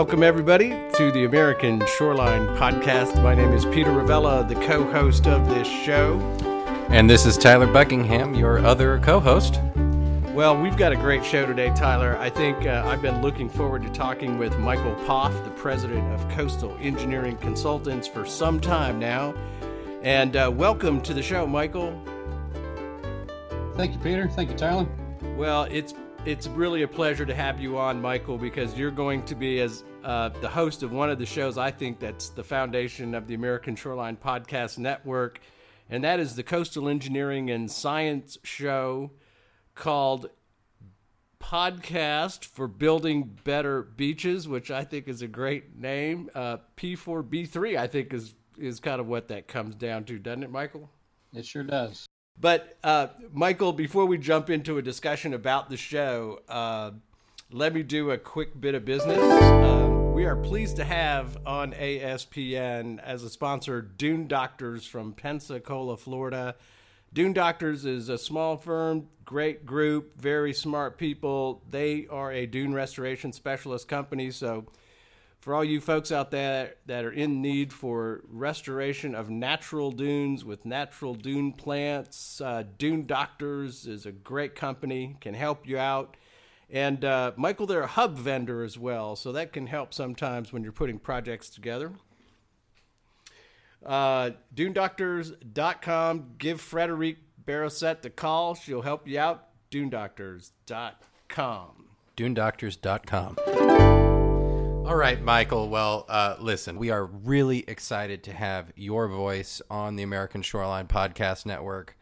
welcome everybody to the American Shoreline Podcast. My name is Peter Ravella, the co host of this show. And this is Tyler Buckingham, your other co host. Well, we've got a great show today, Tyler. I think uh, I've been looking forward to talking with Michael Poff, the president of Coastal Engineering Consultants, for some time now. And uh, welcome to the show, Michael. Thank you, Peter. Thank you, Tyler. Well, it's it's really a pleasure to have you on, Michael, because you're going to be as uh, the host of one of the shows I think that's the foundation of the American Shoreline Podcast Network, and that is the Coastal Engineering and Science Show called Podcast for Building Better Beaches, which I think is a great name. Uh, P4B3, I think, is is kind of what that comes down to, doesn't it, Michael? It sure does. But uh, Michael, before we jump into a discussion about the show, uh, let me do a quick bit of business. We are pleased to have on ASPN as a sponsor Dune Doctors from Pensacola, Florida. Dune Doctors is a small firm, great group, very smart people. They are a dune restoration specialist company, so for all you folks out there that are in need for restoration of natural dunes with natural dune plants, uh, Dune Doctors is a great company, can help you out. And uh, Michael, they're a hub vendor as well, so that can help sometimes when you're putting projects together. Uh, DuneDoctors.com. Give Frederique Barroset a call. She'll help you out. DuneDoctors.com. DuneDoctors.com. All right, Michael. Well, uh, listen, we are really excited to have your voice on the American Shoreline Podcast Network.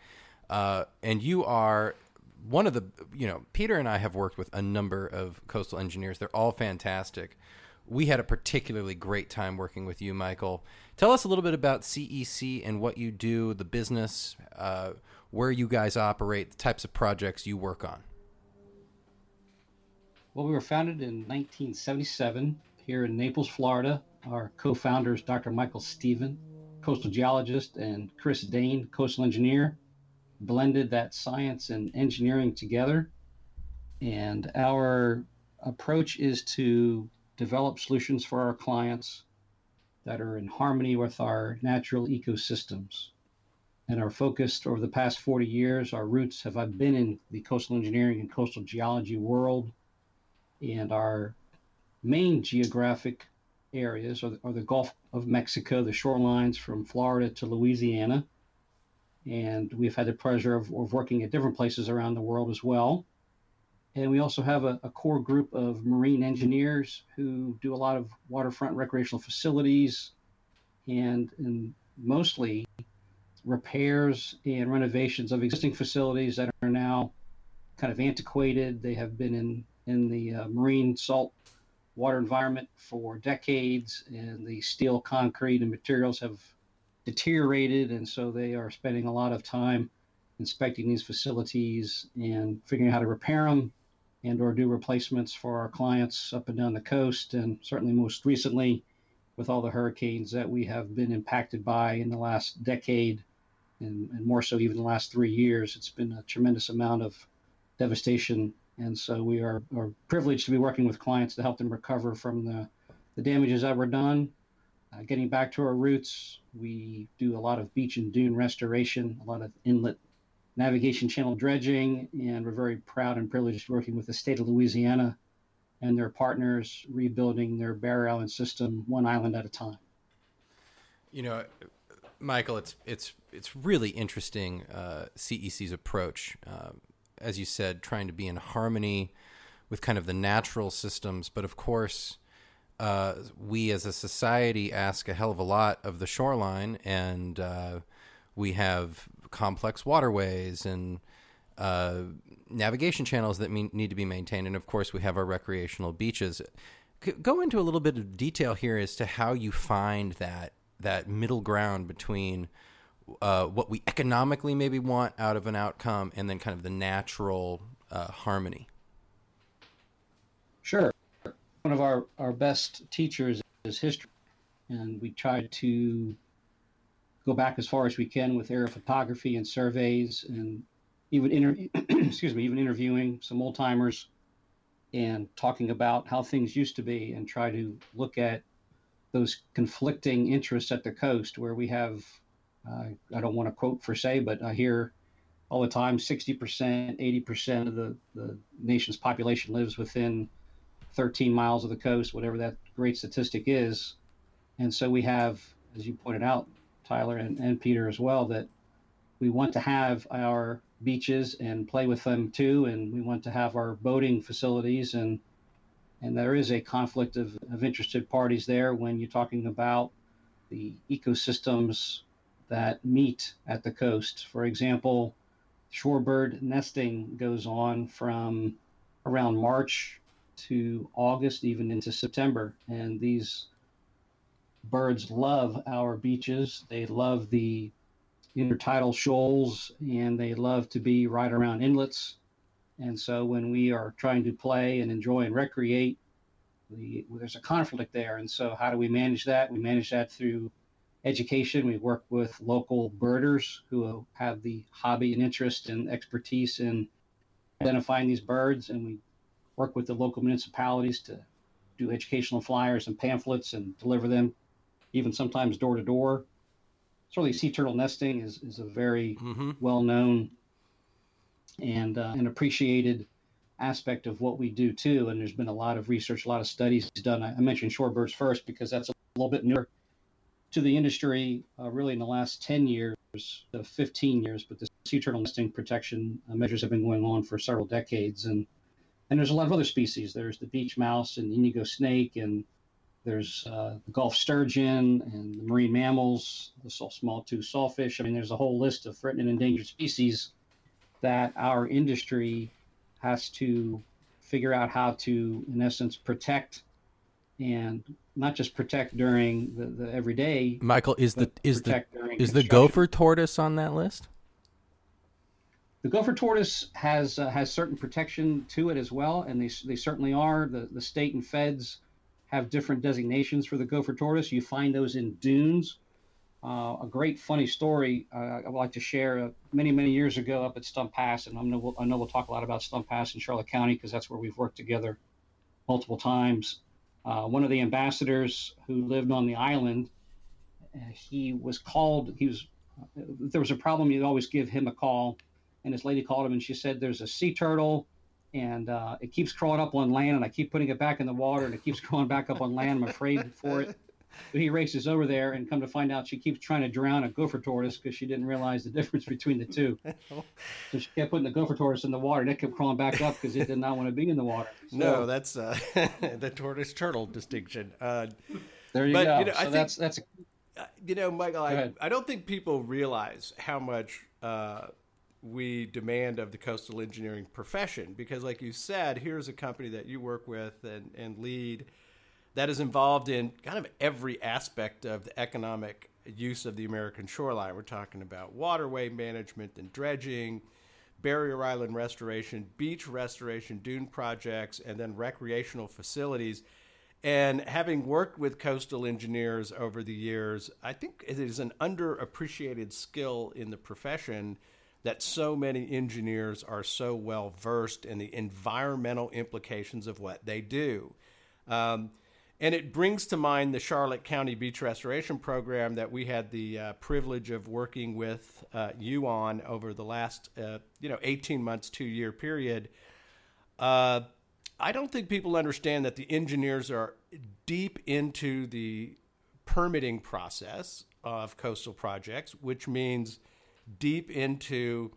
Uh, and you are one of the, you know, Peter and I have worked with a number of coastal engineers. They're all fantastic. We had a particularly great time working with you, Michael. Tell us a little bit about CEC and what you do, the business, uh, where you guys operate, the types of projects you work on. Well, we were founded in 1977 here in Naples, Florida. Our co founders, Dr. Michael Stephen, coastal geologist, and Chris Dane, coastal engineer, blended that science and engineering together. And our approach is to develop solutions for our clients that are in harmony with our natural ecosystems. And our focus over the past 40 years, our roots have been in the coastal engineering and coastal geology world. And our main geographic areas are the, are the Gulf of Mexico, the shorelines from Florida to Louisiana. And we've had the pleasure of, of working at different places around the world as well. And we also have a, a, core group of marine engineers who do a lot of waterfront recreational facilities and, and mostly repairs and renovations of existing facilities that are now kind of antiquated. They have been in, in the uh, marine salt water environment for decades, and the steel, concrete, and materials have deteriorated, and so they are spending a lot of time inspecting these facilities and figuring out how to repair them and or do replacements for our clients up and down the coast and certainly most recently with all the hurricanes that we have been impacted by in the last decade and, and more so even the last three years it's been a tremendous amount of devastation and so we are, are privileged to be working with clients to help them recover from the, the damages that were done. Uh, getting back to our roots, we do a lot of beach and dune restoration, a lot of inlet navigation channel dredging, and we're very proud and privileged working with the state of Louisiana and their partners rebuilding their barrier island system one island at a time. You know, Michael, it's it's it's really interesting uh, CEC's approach. Uh, as you said, trying to be in harmony with kind of the natural systems. But of course, uh, we as a society ask a hell of a lot of the shoreline, and uh, we have complex waterways and uh, navigation channels that mean, need to be maintained. And of course, we have our recreational beaches. C- go into a little bit of detail here as to how you find that that middle ground between uh, what we economically maybe want out of an outcome, and then kind of the natural uh, harmony. Sure. One of our, our best teachers is history, and we try to go back as far as we can with aerial photography and surveys, and even inter- excuse me, even interviewing some old timers and talking about how things used to be and try to look at those conflicting interests at the coast where we have, uh, I don't want to quote for say, but I hear all the time 60%, 80% of the, the nation's population lives within 13 miles of the coast, whatever that great statistic is. And so we have, as you pointed out, Tyler and, and Peter as well, that we want to have our beaches and play with them too, and we want to have our boating facilities and and there is a conflict of, of interested parties there when you're talking about the ecosystems that meet at the coast. For example, shorebird nesting goes on from around March to August, even into September. And these birds love our beaches. They love the intertidal shoals and they love to be right around inlets. And so when we are trying to play and enjoy and recreate, the, there's a conflict there. And so how do we manage that? We manage that through education. We work with local birders who have the hobby and interest and expertise in identifying these birds. And we work with the local municipalities to do educational flyers and pamphlets and deliver them even sometimes door to door certainly sea turtle nesting is, is a very mm-hmm. well known and uh, an appreciated aspect of what we do too. And there's been a lot of research, a lot of studies done. I, I mentioned shorebirds first because that's a little bit newer to the industry, uh, really in the last 10 years, uh, 15 years. But the sea turtle nesting protection uh, measures have been going on for several decades. And and there's a lot of other species. There's the beach mouse and the indigo snake and there's uh, the Gulf sturgeon and the marine mammals, the small tooth sawfish. I mean, there's a whole list of threatened and endangered species that our industry has to figure out how to, in essence, protect and not just protect during the, the everyday. Michael, is the is the is the gopher tortoise on that list? The gopher tortoise has uh, has certain protection to it as well, and they they certainly are. The the state and feds have different designations for the gopher tortoise. You find those in dunes. Uh, a great funny story uh, I'd like to share. Uh, many many years ago, up at Stump Pass, and I know we'll, I know we'll talk a lot about Stump Pass in Charlotte County because that's where we've worked together multiple times. Uh, one of the ambassadors who lived on the island, uh, he was called. He was there was a problem. You'd always give him a call, and this lady called him, and she said, "There's a sea turtle." and uh, it keeps crawling up on land, and I keep putting it back in the water, and it keeps crawling back up on land. I'm afraid for it. But he races over there, and come to find out, she keeps trying to drown a gopher tortoise because she didn't realize the difference between the two. So she kept putting the gopher tortoise in the water, and it kept crawling back up because it did not want to be in the water. So, no, that's uh, the tortoise turtle distinction. Uh, there you but, go. You know, so I think, that's that's. A... Uh, you know, Michael, I, I don't think people realize how much uh, we demand of the coastal engineering profession. Because like you said here's a company that you work with and, and lead that is involved in kind of every aspect of the economic use of the american shoreline. We're talking about waterway management and dredging barrier island restoration beach restoration dune projects and then recreational facilities. And having worked with coastal engineers over the years i think it is an underappreciated skill in the profession that so many engineers are so well versed in the environmental implications of what they do. Um, and it brings to mind the Charlotte County Beach Restoration Program that we had the uh, privilege of working with uh, you on over the last, uh, you know, 18 months, two year period. Uh, I don't think people understand that the engineers are deep into the permitting process of coastal projects, which means deep into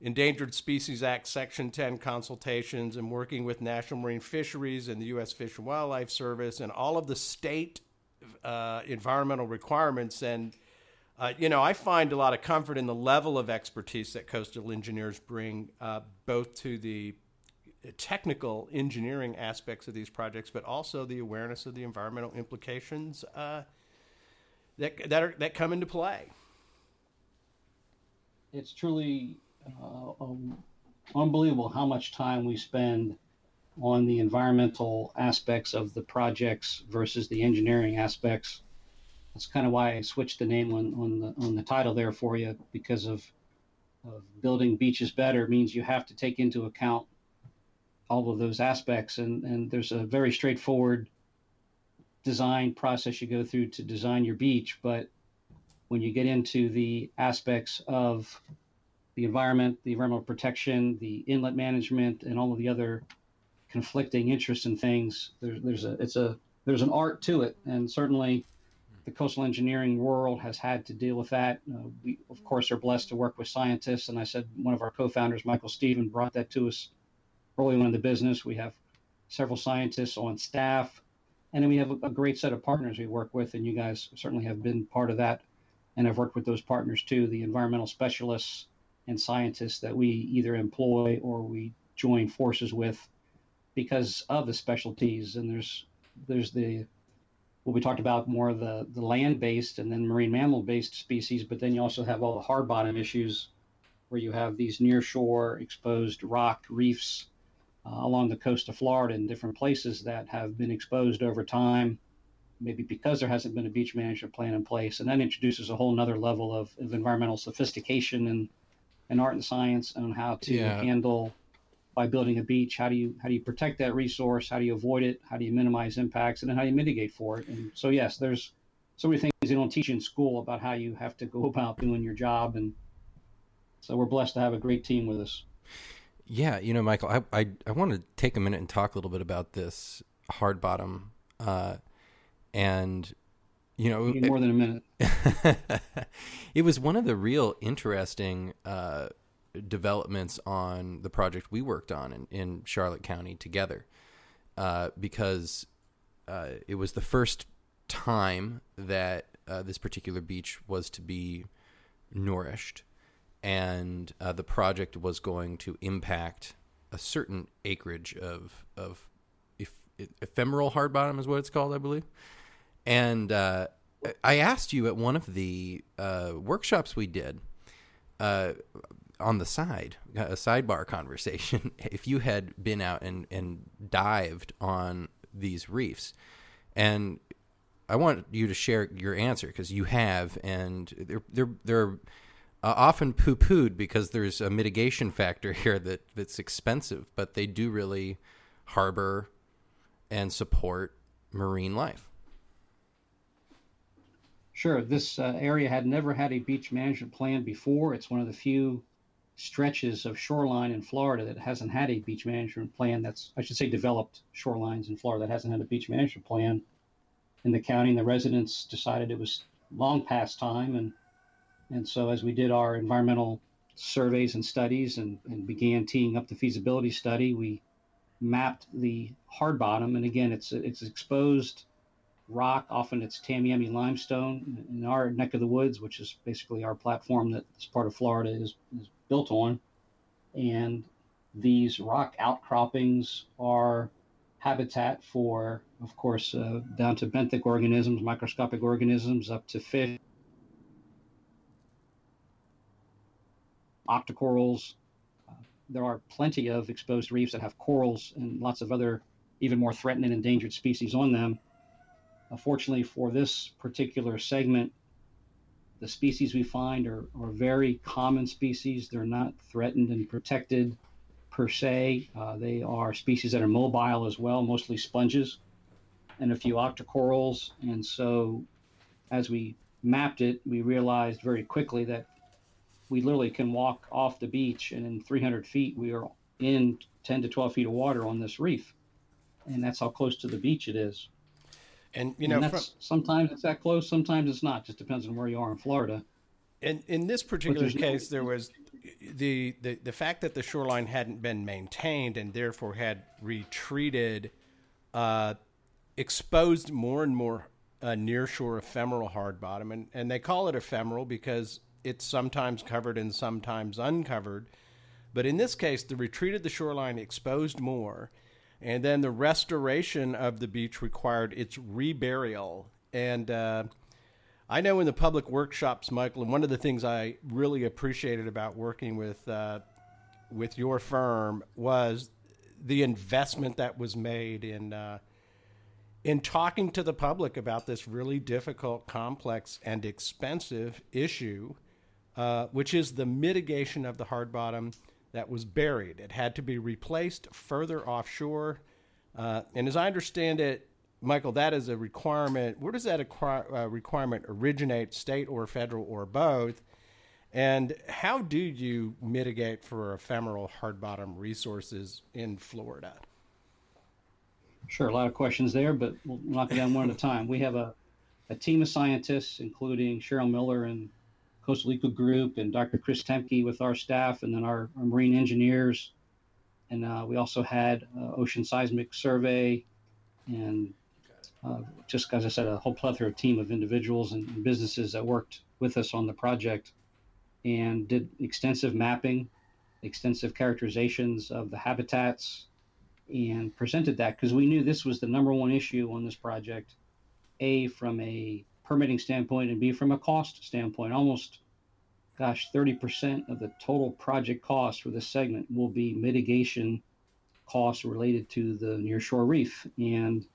Endangered Species Act Section 10 consultations and working with National Marine Fisheries and the U.S. Fish and Wildlife Service and all of the state uh, environmental requirements. And, uh, you know, I find a lot of comfort in the level of expertise that coastal engineers bring uh, both to the technical engineering aspects of these projects, but also the awareness of the environmental implications uh, that, that, are, that come into play it's truly uh, um, unbelievable how much time we spend on the environmental aspects of the projects versus the engineering aspects. That's kind of why I switched the name on, on the on the title there for you because of, of building beaches better means you have to take into account all of those aspects. And, and there's a very straightforward design process you go through to design your beach. But when you get into the aspects of the environment, the environmental protection, the inlet management, and all of the other conflicting interests and things, there's, there's a it's a there's an art to it, and certainly the coastal engineering world has had to deal with that. Uh, we, of course, are blessed to work with scientists, and I said one of our co-founders, Michael Stephen, brought that to us early on in the business. We have several scientists on staff, and then we have a, a great set of partners we work with, and you guys certainly have been part of that, and I've worked with those partners too, the environmental specialists and scientists that we either employ or we join forces with because of the specialties. And there's there's the what we talked about more the, the land based and then marine mammal based species, but then you also have all the hard bottom issues where you have these near shore exposed rock reefs uh, along the coast of Florida in different places that have been exposed over time, maybe because there hasn't been a beach management plan in place. And that introduces a whole nother level of, of environmental sophistication and, and art and science on how to yeah. handle by building a beach. How do you how do you protect that resource? How do you avoid it? How do you minimize impacts? And then how do you mitigate for it? And so yes there's so many things they don't teach in school about how you have to go about doing your job. And so we're blessed to have a great team with us. Yeah you know michael i i, I want to take a minute and talk a little bit about this hard bottom uh, and you know more than a minute. It was one of the real interesting uh, developments on the project we worked on in, in Charlotte County together, uh, because uh, it was the first time that uh, this particular beach was to be nourished, and uh, the project was going to impact a certain acreage of of ephemeral hard bottom is what it's called, I believe, and. Uh, I asked you at one of the uh, workshops we did on the side, a sidebar conversation, if you had been out and, and dived on these reefs, and I want you to share your answer because you have, and they're they're they're uh, often poo pooed because there's a mitigation factor here that that's expensive, but they do really harbor and support marine life. Sure, this uh, area had never had a beach management plan before. It's one of the few stretches of shoreline in Florida that hasn't had a beach management plan. That's, I should say, developed shorelines in Florida that hasn't had a beach management plan. In the county, and the residents decided it was long past time. And, and so, as we did our environmental surveys and studies and, and began teeing up the feasibility study, we mapped the hard bottom. And again, it's, it's exposed rock. Often it's Tamiami limestone in our neck of the woods, which is basically our platform that this part of Florida is, is built on. And these rock outcroppings are habitat for, of course, uh, down to benthic organisms, microscopic organisms, up to fish, octocorals. There are plenty of exposed reefs that have corals and lots of other, even more threatened and endangered species on them. Unfortunately, for this particular segment, the species we find are, are very common species. They're not threatened and protected per se. Uh, they are species that are mobile as well, mostly sponges and a few octocorals. And so, as we mapped it, we realized very quickly that we literally can walk off the beach, and in 300 feet, we are in 10 to 12 feet of water on this reef. And that's how close to the beach it is. And you know, and from, sometimes it's that close, sometimes it's not. Just depends on where you are in Florida. And in this particular case, there was the, the the fact that the shoreline hadn't been maintained and therefore had retreated, uh, exposed more and more uh, nearshore ephemeral hard bottom, and and they call it ephemeral because it's sometimes covered and sometimes uncovered. But in this case, the retreat of the shoreline exposed more and then the restoration of the beach required its reburial. And uh, I know in the public workshops, Michael, and one of the things I really appreciated about working with uh, with your firm was the investment that was made in uh, in talking to the public about this really difficult, complex, and expensive issue, uh, which is the mitigation of the hard bottom that was buried. It had to be replaced further offshore. Uh, and as I understand it, Michael, that is a requirement. Where does that uh, requirement originate, state or federal or both? And how do you mitigate for ephemeral hard bottom resources in Florida? Sure, a lot of questions there, but we'll knock it down one at a time. We have a, a team of scientists, including Cheryl Miller and Coastal Eco Group and Dr. Chris Temke with our staff, and then our, our marine engineers. And uh, we also had uh, Ocean Seismic Survey and uh, just as I said, a whole plethora of team of individuals and, and businesses that worked with us on the project and did extensive mapping, extensive characterizations of the habitats, and presented that because we knew this was the number one issue on this project. A, from a permitting standpoint, and B, from a cost standpoint. Almost, gosh, 30% of the total project cost for this segment will be mitigation costs related to the nearshore reef. And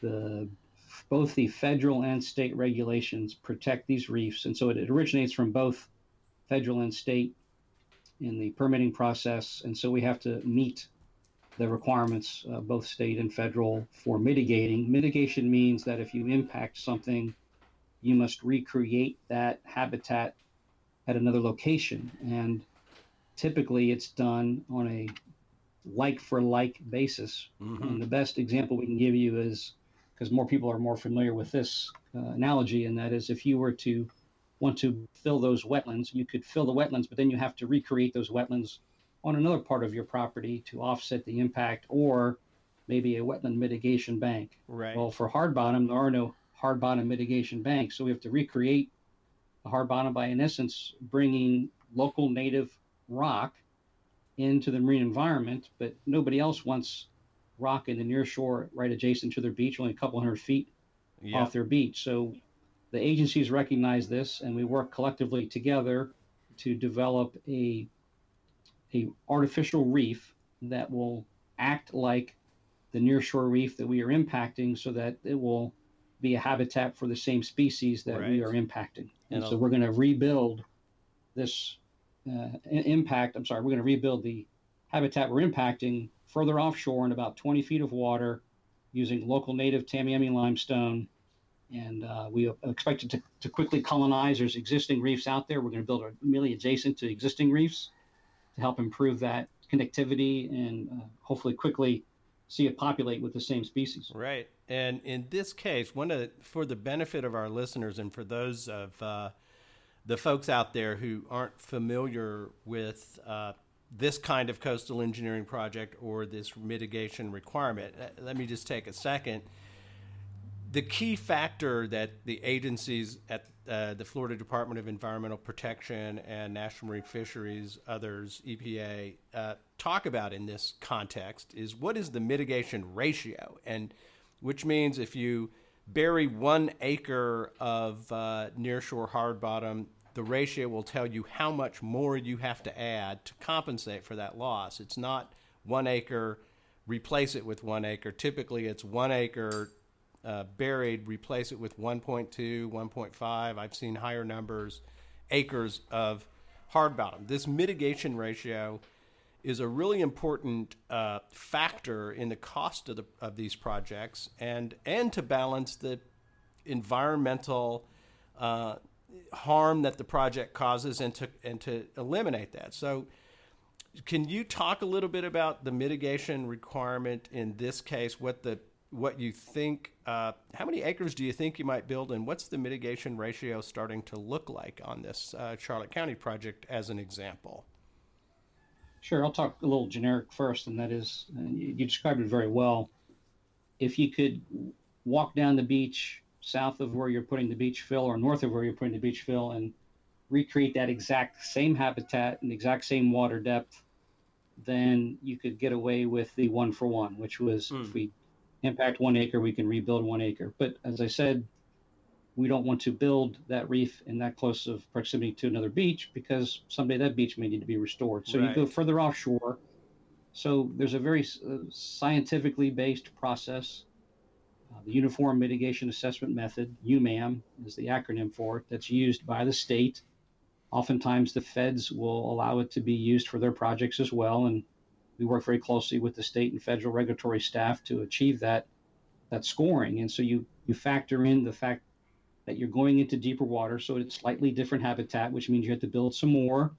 the both the federal and state regulations protect these reefs, and so it, originates from both federal and state in the permitting process, and so we have to meet the requirements, uh, both state and federal, for mitigating. Mitigation means that if you impact something, you must recreate that habitat at another location, and typically it's done on a like for like basis. Mm-hmm. And the best example we can give you is because more people are more familiar with this uh, analogy, and that is if you were to want to fill those wetlands, you could fill the wetlands, but then you have to recreate those wetlands on another part of your property to offset the impact, or maybe a wetland mitigation bank. Right. Well, for hard bottom, there are no hard bottom mitigation bank. so we have to recreate the hard bottom by, in essence, bringing local native rock into the marine environment, but nobody else wants rock in the near shore right adjacent to their beach, only a couple hundred feet yep. off their beach. So the agencies recognize this, and we work collectively together to develop a a artificial reef that will act like the nearshore reef that we are impacting, so that it will be a habitat for the same species that right. we are impacting. And, and so we're going to rebuild this uh, impact. I'm sorry, we're going to rebuild the habitat we're impacting further offshore in about 20 feet of water using local native Tamiami limestone. And uh, we expect it to, to quickly colonize. There's existing reefs out there. We're going to build immediately adjacent to existing reefs to help improve that connectivity and uh, hopefully quickly see it populate with the same species. Right. And in this case, one of for the benefit of our listeners and for those of uh, the folks out there who aren't familiar with uh, this kind of coastal engineering project or this mitigation requirement. Uh, let me just take a second. The key factor that the agencies at uh, the Florida Department of Environmental Protection and National Marine Fisheries, others, EPA, uh, talk about in this context is what is the mitigation ratio, and which means if you bury one acre of uh, nearshore hard bottom the ratio will tell you how much more you have to add to compensate for that loss. It's not one acre, replace it with one acre. Typically, it's one acre uh, buried, replace it with 1.2, 1.5. I've seen higher numbers, acres of hard bottom. This mitigation ratio is a really important uh, factor in the cost of, the, of these projects and, and to balance the environmental uh, harm that the project causes and to and to eliminate that. So can you talk a little bit about the mitigation requirement in this case? What the what you think? Uh, how many acres do you think you might build, and what's the mitigation ratio starting to look like on this uh, Charlotte County project, as an example? Sure, I'll talk a little generic first, and that is, you described it very well. If you could walk down the beach south of where you're putting the beach fill or north of where you're putting the beach fill and recreate that exact same habitat and exact same water depth, then you could get away with the one for one, which was mm. if we impact one acre, we can rebuild one acre. But as I said, we don't want to build that reef in that close of proximity to another beach because someday that beach may need to be restored. So right. you go further offshore. So there's a very uh, scientifically based process uh, the Uniform Mitigation Assessment Method, UMAM, is the acronym for it, that's used by the state oftentimes the feds will allow it to be used for their projects as well. And we work very closely with the state and federal regulatory staff to achieve that that scoring. And so you you factor in the fact that you're going into deeper water, so it's slightly different habitat, which means you have to build some more.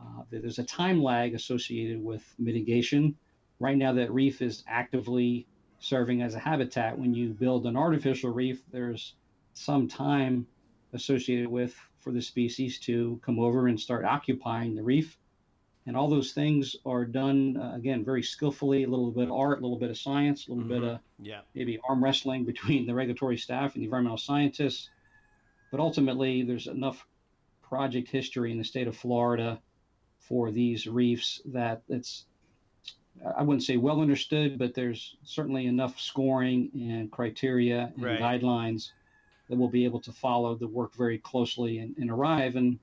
Uh, there's a time lag associated with mitigation. Right now, that reef is actively serving as a habitat. When you build an artificial reef, there's some time associated with for the species to come over and start occupying the reef. And all those things are done uh, again very skillfully. A little bit of art, a little bit of science, a little mm-hmm. bit of yeah. maybe arm wrestling between the regulatory staff and the environmental scientists. But ultimately, there's enough project history in the state of Florida for these reefs that it's I wouldn't say well understood, but there's certainly enough scoring and criteria and right. guidelines that we'll be able to follow the work very closely and, and arrive. And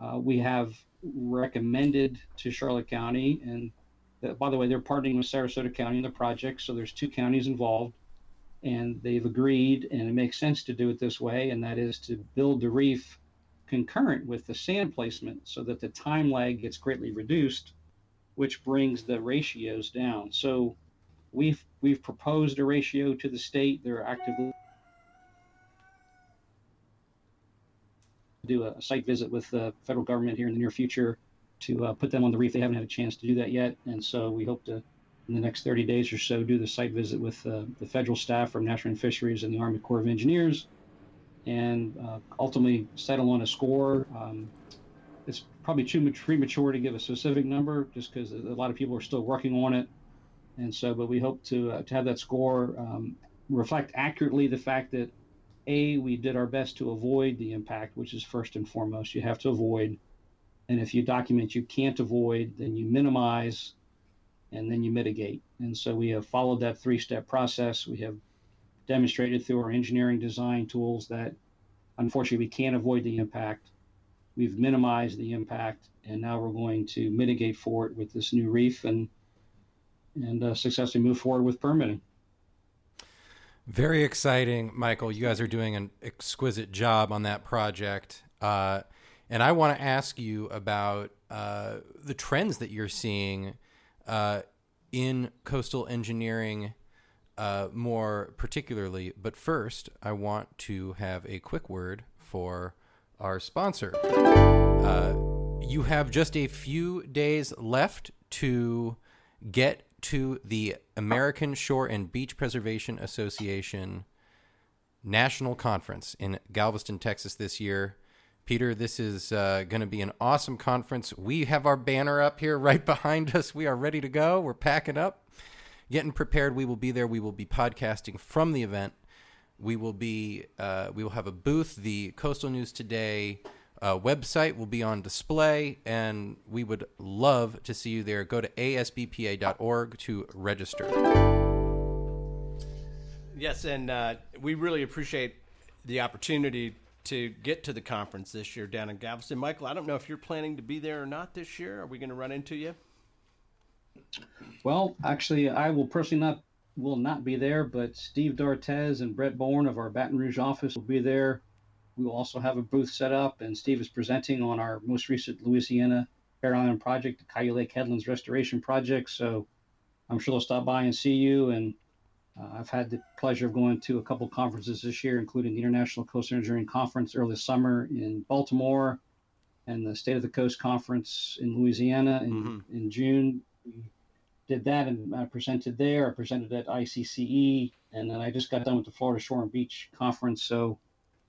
uh, we have recommended to Charlotte County, and uh, by the way, they're partnering with Sarasota County in the project, so there's two counties involved, and they've agreed, and it makes sense to do it this way, and that is to build the reef concurrent with the sand placement so that the time lag gets greatly reduced, which brings the ratios down. So we've we've proposed a ratio to the state. They're actively do a site visit with the federal government here in the near future to uh, put them on the reef. They haven't had a chance to do that yet, and so we hope to, in the next 30 days or so, do the site visit with uh, the federal staff from National Marine Fisheries and the Army Corps of Engineers, and uh, ultimately settle on a score. Um, it's probably too premature to give a specific number, just because a lot of people are still working on it, and so. But we hope to uh, to have that score um, reflect accurately the fact that a, we did our best to avoid the impact, which is first and foremost. You have to avoid. And if you document you can't avoid, then you minimize and then you mitigate. And so we have followed that three step process. We have demonstrated through our engineering design tools that unfortunately we can't avoid the impact. We've minimized the impact, and now we're going to mitigate for it with this new reef and and uh, successfully move forward with permitting. Very exciting, Michael. You guys are doing an exquisite job on that project. Uh, and I want to ask you about uh, the trends that you're seeing uh, in coastal engineering uh, more particularly. But first, I want to have a quick word for our sponsor. Uh, you have just a few days left to get to the American Shore and Beach Preservation Association National Conference in Galveston, Texas this year. Peter, this is uh, going to be an awesome conference. We have our banner up here right behind us. We are ready to go. We're packing up, getting prepared. We will be there. We will be podcasting from the event. We will be. Uh, we will have a booth. The Coastal News Today uh, website will be on display, and we would love to see you there. Go to asbpa.org to register. Yes, and uh, we really appreciate the opportunity to get to the conference this year down in Galveston. Michael, I don't know if you're planning to be there or not this year. Are we going to run into you? Well, actually, I will personally not will not be there, but Steve Dartez and Brett Bourne of our Baton Rouge office will be there we will also have a booth set up, and Steve is presenting on our most recent Louisiana Barrier Island project, the Caillou Lake Headlands Restoration Project. So I'm sure they'll stop by and see you. And uh, I've had the pleasure of going to a couple conferences this year, including the International Coastal Engineering Conference early summer in Baltimore and the State of the Coast Conference in Louisiana in, mm-hmm. in June. We did that and I presented there. I presented at ICCE, and then I just got done with the Florida Shore and Beach Conference. So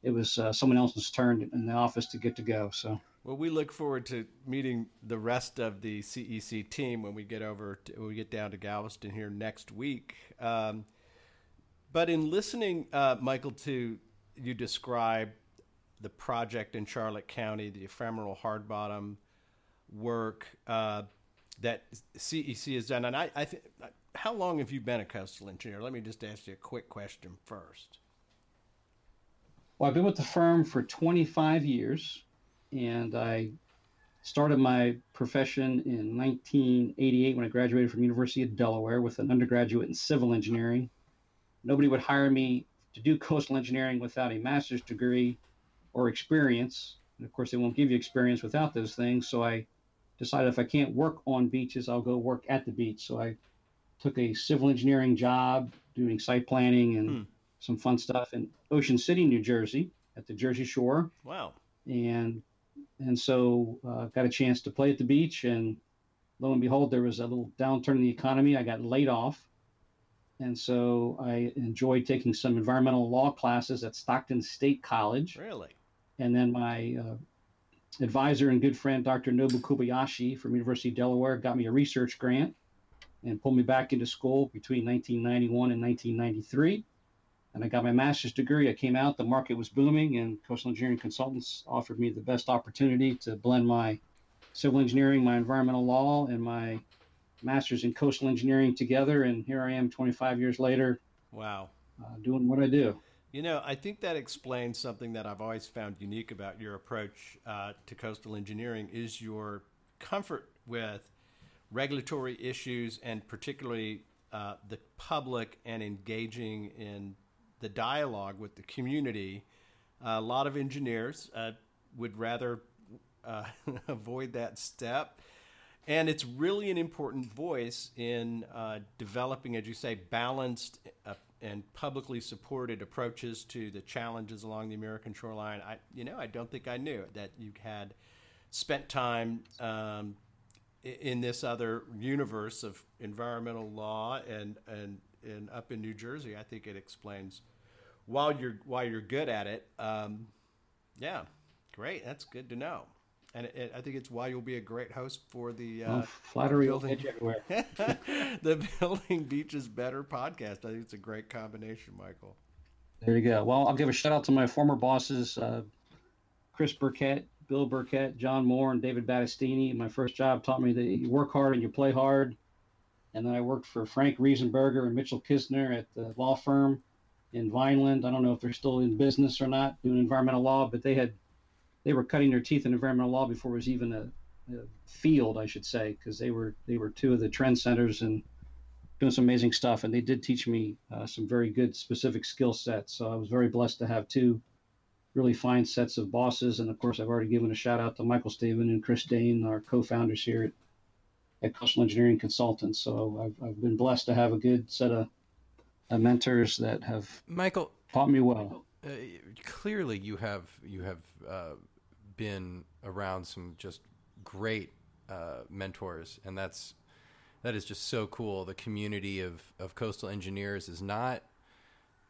it was uh, someone else's turn in the office to get to go. So. Well, we look forward to meeting the rest of the CEC team when we get over to, when we get down to Galveston here next week. Um, but in listening, uh, Michael, to you describe the project in Charlotte County, the ephemeral hard bottom work uh, that CEC has done, and I, I think, how long have you been a coastal engineer? Let me just ask you a quick question first. Well, I've been with the firm for 25 years, and I started my profession in 1988 when I graduated from University of Delaware with an undergraduate in civil engineering. Nobody would hire me to do coastal engineering without a master's degree or experience. And of course, they won't give you experience without those things. So I decided if I can't work on beaches, I'll go work at the beach. So I took a civil engineering job doing site planning and hmm. Some fun stuff in Ocean City, New Jersey, at the Jersey Shore. Wow. And and so uh, got a chance to play at the beach and lo and behold there was a little downturn in the economy. I got laid off. And so i enjoyed taking some environmental law classes at stockton state college. Really? And then my uh, advisor and good friend dr nobu kobayashi from university of delaware got me a research grant and pulled me back into school between 1991 and 1993 and I got my master's degree. I came out, the market was booming, and Coastal Engineering Consultants offered me the best opportunity to blend my civil engineering, my environmental law, and my master's in coastal engineering together. And here I am 25 years later. Wow. Uh, doing what I do. You know, I think that explains something that I've always found unique about your approach uh, to coastal engineering is your comfort with regulatory issues and particularly uh, the public and engaging in the dialogue with the community. Uh, a lot of engineers uh, would rather uh, avoid that step. And it's really an important voice in uh, developing, as you say, balanced uh, and publicly supported approaches to the challenges along the American shoreline. I, you know, I don't think I knew that you had spent time um, in this other universe of environmental law and and and up in New Jersey. I think it explains while you're while you're good at it. Um, yeah, great. That's good to know. And it, it, I think it's why you'll be a great host for the uh, well, flattery building, everywhere. the building beaches better podcast. I think it's a great combination, Michael. There you go. Well, I'll give a shout out to my former bosses, uh, Chris Burkett, Bill Burkett, John Moore, and David Battistini. My first job taught me that you work hard and you play hard. And then I worked for Frank Riesenberger and Mitchell Kisner at the law firm in Vineland. I don't know if they're still in business or not doing environmental law, but they had they were cutting their teeth in environmental law before it was even a, a field, I should say, because they were they were two of the trend centers and doing some amazing stuff. And they did teach me uh, some very good specific skill sets. So I was very blessed to have two really fine sets of bosses. And of course, I've already given a shout out to Michael Stephen and Chris Dane, our co-founders here at, at Coastal Engineering Consultants. So I've, I've been blessed to have a good set of uh, mentors that have Michael taught me well. Uh, clearly, you have you have uh, been around some just great uh, mentors, and that's that is just so cool. The community of of coastal engineers is not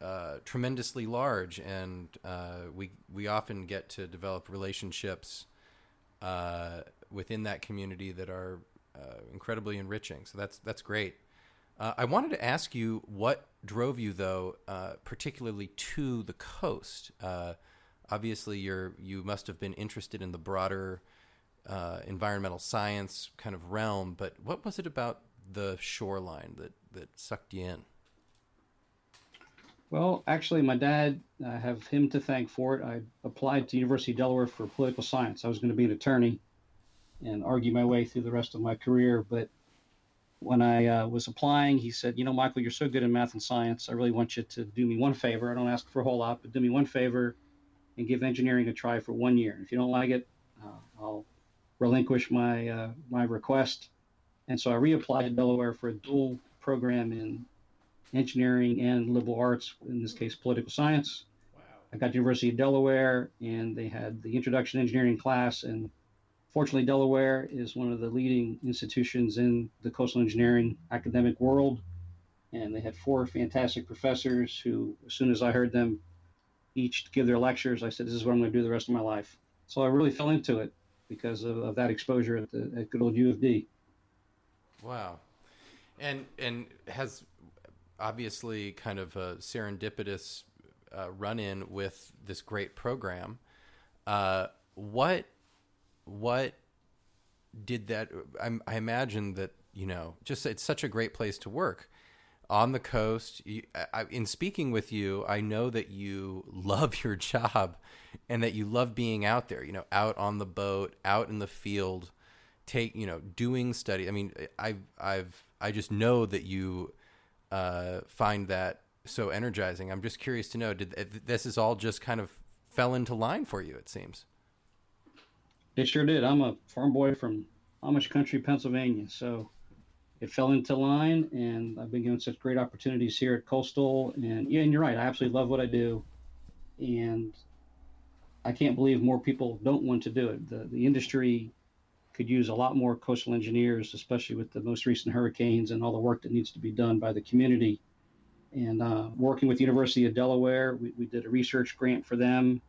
uh, tremendously large, and uh, we we often get to develop relationships within that community that are incredibly enriching. So that's that's great. Uh, I wanted to ask you what drove you, though, uh, particularly to the coast. Uh, obviously, you're you must have been interested in the broader uh, environmental science kind of realm, but what was it about the shoreline that that sucked you in? Well, actually, my dad, I have him to thank for it. I applied to University of Delaware for political science. I was going to be an attorney and argue my way through the rest of my career, but when I uh, was applying, he said, "You know, Michael, you're so good in math and science. I really want you to do me one favor. I don't ask for a whole lot, but do me one favor and give engineering a try for one year. And If you don't like it, uh, I'll relinquish my uh, my request." And so I reapplied to Delaware for a dual program in engineering and liberal arts, in this case, political science. Wow. I got to University of Delaware, and they had the introduction engineering class and Fortunately, Delaware is one of the leading institutions in the coastal engineering academic world. And they had four fantastic professors who, as soon as I heard them each give their lectures, I said, This is what I'm going to do the rest of my life. So I really fell into it because of, of that exposure at, the, at good old U of D. Wow. And, and has obviously kind of a serendipitous uh, run in with this great program. Uh, what what did that? I, I imagine that you know, just it's such a great place to work on the coast. You, I, in speaking with you, I know that you love your job and that you love being out there. You know, out on the boat, out in the field, take you know, doing study. I mean, I've I've I just know that you uh, find that so energizing. I'm just curious to know, did this is all just kind of fell into line for you? It seems. It sure did. I'm a farm boy from Amish country, Pennsylvania. So it fell into line, and I've been given such great opportunities here at Coastal. And yeah, and you're right. I absolutely love what I do, and I can't believe more people don't want to do it. The the industry could use a lot more coastal engineers, especially with the most recent hurricanes and all the work that needs to be done by the community. And uh, working with University of Delaware, we, we did a research grant for them,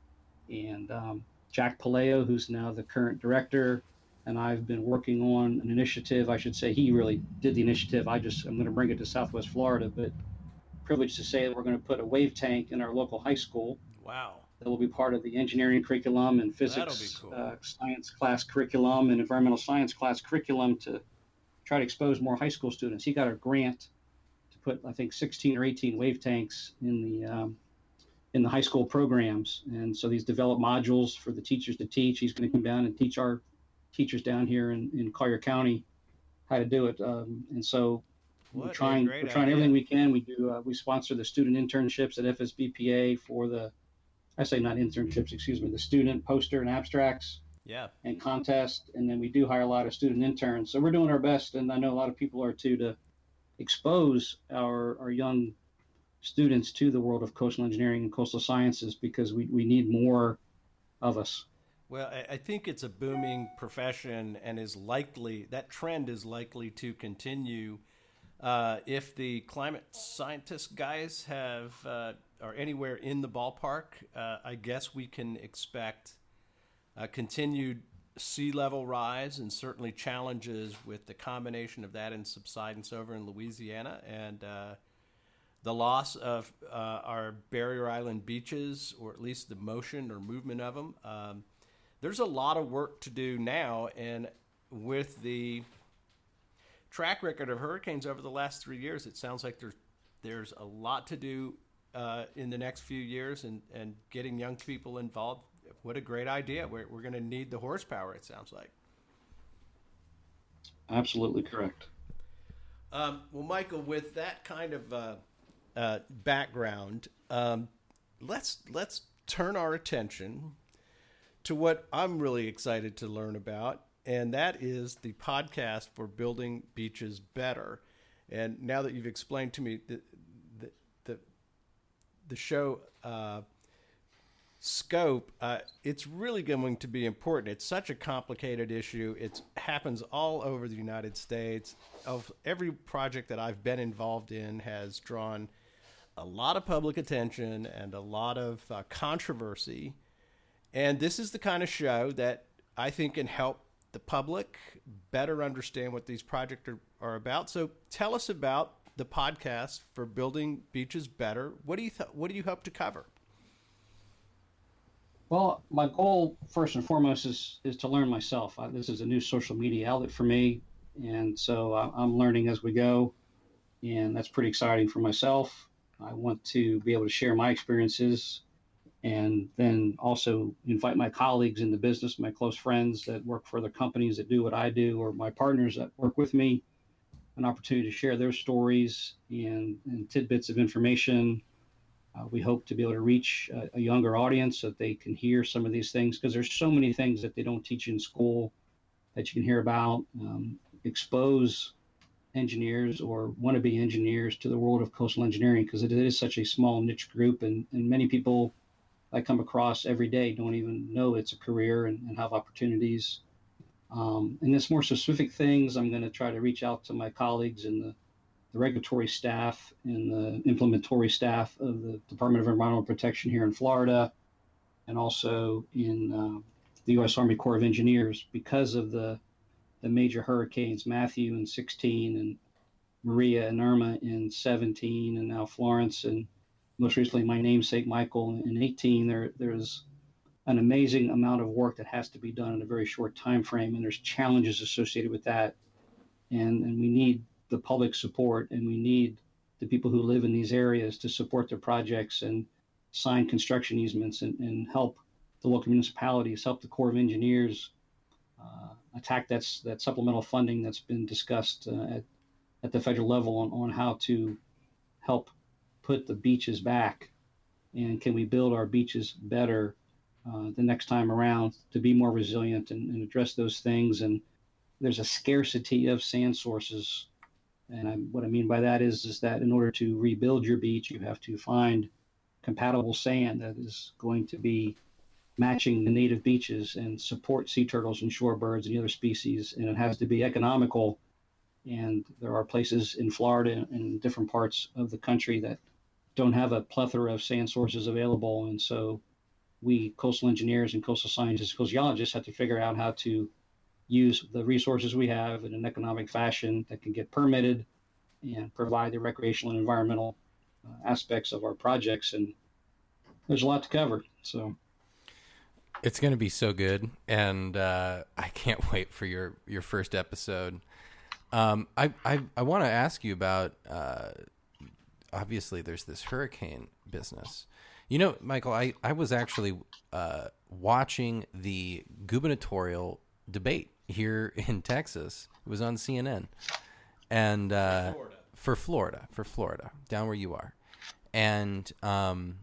and um, Jack Puleo, who's now the current director, and I've been working on an initiative. I should say he really did the initiative. I just I'm going to bring it to Southwest Florida, but privileged to say that we're going to put a wave tank in our local high school. Wow. That will be part of the engineering curriculum and physics, cool. uh, science class curriculum and environmental science class curriculum to try to expose more high school students. He got a grant to put, I think, 16 or 18 wave tanks in the um, in the high school programs, and so these develop modules for the teachers to teach. He's going to come down and teach our teachers down here in, in Collier County how to do it. Um, and so What we're trying we're trying idea. everything we can. We do uh, we sponsor the student internships at FSBPA for the I say not internships, excuse me, the student poster and abstracts Yeah. and contest, and then we do hire a lot of student interns. So we're doing our best, and I know a lot of people are too, to expose our our young students to the world of coastal engineering and coastal sciences because we, we need more of us. Well, I- think it's a booming profession and is likely, that trend is likely to continue. Uh, if the climate scientist guys have uh, are anywhere in the ballpark, uh, I guess we can expect a continued sea level rise and certainly challenges with the combination of that and subsidence over in Louisiana and uh, the loss of uh, our barrier island beaches, or at least the motion or movement of them. Um, there's a lot of work to do now, and with the track record of hurricanes over the last three years, it sounds like there's there's a lot to do uh, in the next few years, and and getting young people involved. What a great idea! We're we're going to need the horsepower. It sounds like. Absolutely correct. Um, well, Michael, with that kind of uh, uh, background, um, let's let's turn our attention to what I'm really excited to learn about, and that is the podcast for building beaches better. And now that you've explained to me the the the, the show uh, scope, uh, it's really going to be important. It's such a complicated issue. It happens all over the United States. Of every project that I've been involved in has drawn a lot of public attention and a lot of uh, controversy. And this is the kind of show that I think can help the public better understand what these projects are, are about. So tell us about the podcast for building beaches better. What do you th- what do you hope to cover? Well, my goal first and foremost is is to learn myself. I, this is a new social media outlet for me, and so I, I'm learning as we go, and that's pretty exciting for myself. I want to be able to share my experiences, and then also invite my colleagues in the business, my close friends that work for the companies that do what I do, or my partners that work with me, an opportunity to share their stories and, and tidbits of information uh, we hope to be able to reach a, a younger audience so that they can hear some of these things because there's so many things that they don't teach in school that you can hear about. Um, expose engineers or wannabe engineers to the world of coastal engineering because it is such a small niche group and, and many people I come across every day don't even know it's a career and, and have opportunities. Um, and there's more specific things. I'm going to try to reach out to my colleagues in the the regulatory staff and the implementatory staff of the Department of Environmental Protection here in Florida, and also in uh, the U.S. Army Corps of Engineers because of the the major hurricanes Matthew in 16 and Maria and Irma in 17, and now Florence, and most recently my namesake Michael in 18. There there's an amazing amount of work that has to be done in a very short time frame, and there's challenges associated with that, and and we need the public support, and we need the people who live in these areas to support their projects and sign construction easements and, and help the local municipalities, help the Corps of Engineers uh, attack that's that supplemental funding that's been discussed uh, at, at the federal level on, on how to help put the beaches back and can we build our beaches better uh, the next time around to be more resilient and, and, address those things. And there's a scarcity of sand sources. And I, what I mean by that is, is that in order to rebuild your beach, you have to find compatible sand that is going to be matching the native beaches and support sea turtles and shorebirds and other species. And it has to be economical. And there are places in Florida and different parts of the country that don't have a plethora of sand sources available. And so we coastal engineers and coastal scientists, coastal geologists have to figure out how to use the resources we have in an economic fashion that can get permitted and provide the recreational and environmental uh, aspects of our projects. And there's a lot to cover. So it's going to be so good, and uh, I can't wait for your your first episode. Um, I I, I want to ask you about. Uh, obviously, there's this hurricane business. You know, Michael, I, I was actually uh, watching the gubernatorial debate here in Texas. It was on CNN, and uh, Florida. for Florida, for Florida, down where you are, and um,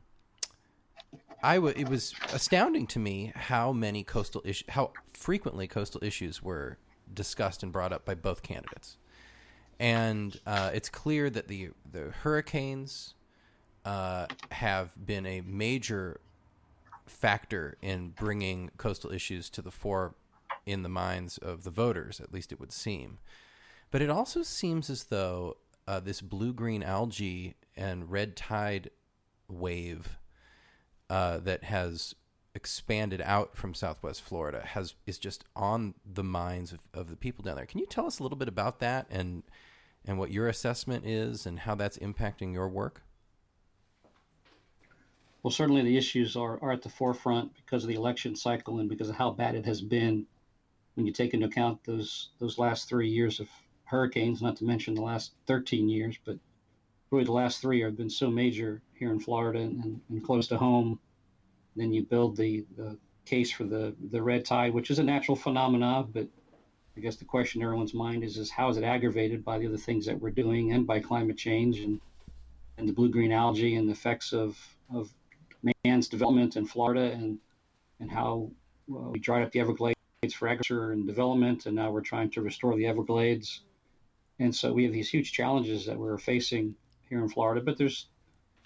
I w- it was astounding to me how many coastal issues, how frequently coastal issues were discussed and brought up by both candidates, and uh, it's clear that the the hurricanes uh, have been a major factor in bringing coastal issues to the fore in the minds of the voters, at least it would seem. But it also seems as though uh, this blue green algae and red tide wave uh, that has expanded out from Southwest Florida has is just on the minds of, of the people down there. Can you tell us a little bit about that and and what your assessment is and how that's impacting your work? Well, certainly the issues are, are at the forefront because of the election cycle and because of how bad it has been when you take into account those those last three years of hurricanes, not to mention the last 13 years, but really the last three have been so major here in Florida and, and close to home. Then you build the, the case for the, the red tide, which is a natural phenomenon, but I guess the question in everyone's mind is, is how is it aggravated by the other things that we're doing and by climate change and, and the blue green algae and the effects of, of man's development in Florida and and how well, we dried up the Everglades for agriculture and development, and now we're trying to restore the Everglades. And so we have these huge challenges that we're facing here in Florida. But there's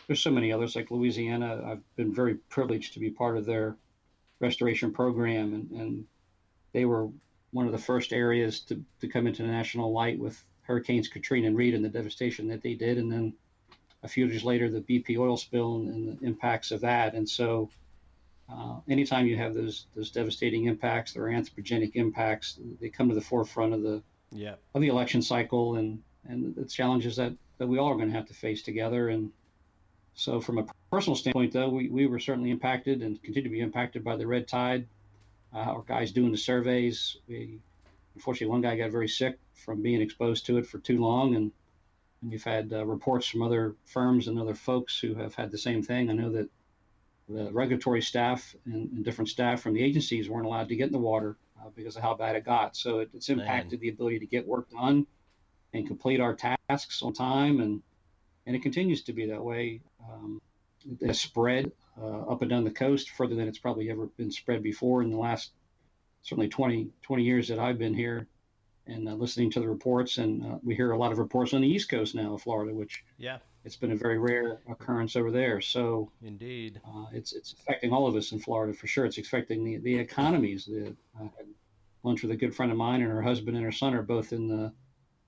there's so many others, like Louisiana. I've been very privileged to be part of their restoration program, and, and they were one of the first areas to, to come into the national light with Hurricanes Katrina and Rita and the devastation that they did, and then a few years later, the BP oil spill and, and the impacts of that. And so, uh, anytime you have those those devastating impacts, or anthropogenic impacts, they come to the forefront of the yeah. of the election cycle and and the challenges that, that we all are going to have to face together. And so, from a personal standpoint, though, we, we were certainly impacted and continue to be impacted by the red tide. Uh, our guys doing the surveys, we unfortunately one guy got very sick from being exposed to it for too long, and and we've had uh, reports from other firms and other folks who have had the same thing. I know that the regulatory staff and, and different staff from the agencies weren't allowed to get in the water uh, because of how bad it got. So it, it's impacted Man. the ability to get work done and complete our tasks on time, and and it continues to be that way. Um, it has spread uh, up and down the coast further than it's probably ever been spread before in the last certainly 20, 20 years that I've been here and uh, listening to the reports. And uh, we hear a lot of reports on the East Coast now of Florida, which yeah, it's been a very rare occurrence over there. So indeed, uh, it's it's affecting all of us in Florida for sure. It's affecting the the economies. The I had lunch with a good friend of mine, and her husband and her son are both in the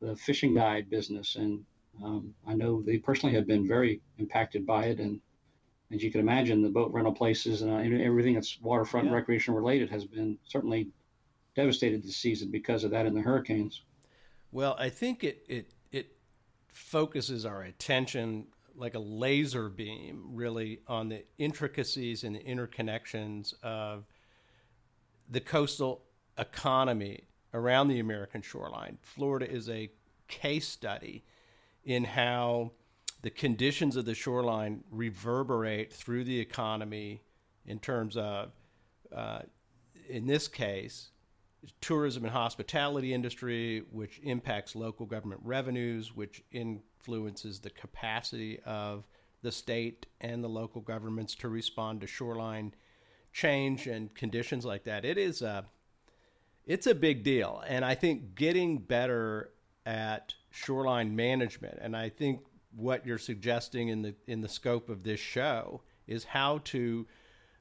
the fishing guide business, and um, I know they personally have been very impacted by it. And as you can imagine, the boat rental places and uh, everything that's waterfront yeah. recreation related has been certainly devastated this season because of that and the hurricanes. Well, I think it it it focuses our attention like a laser beam really on the intricacies and the interconnections of the coastal economy around the American shoreline. Florida is a case study in how the conditions of the shoreline reverberate through the economy in terms of, uh, in this case, tourism and hospitality industry, which impacts local government revenues, which influences the capacity of the state and the local governments to respond to shoreline change and conditions like that, it is a it's a big deal. And I think getting better at shoreline management, and I think what you're suggesting in the in the scope of this show is how to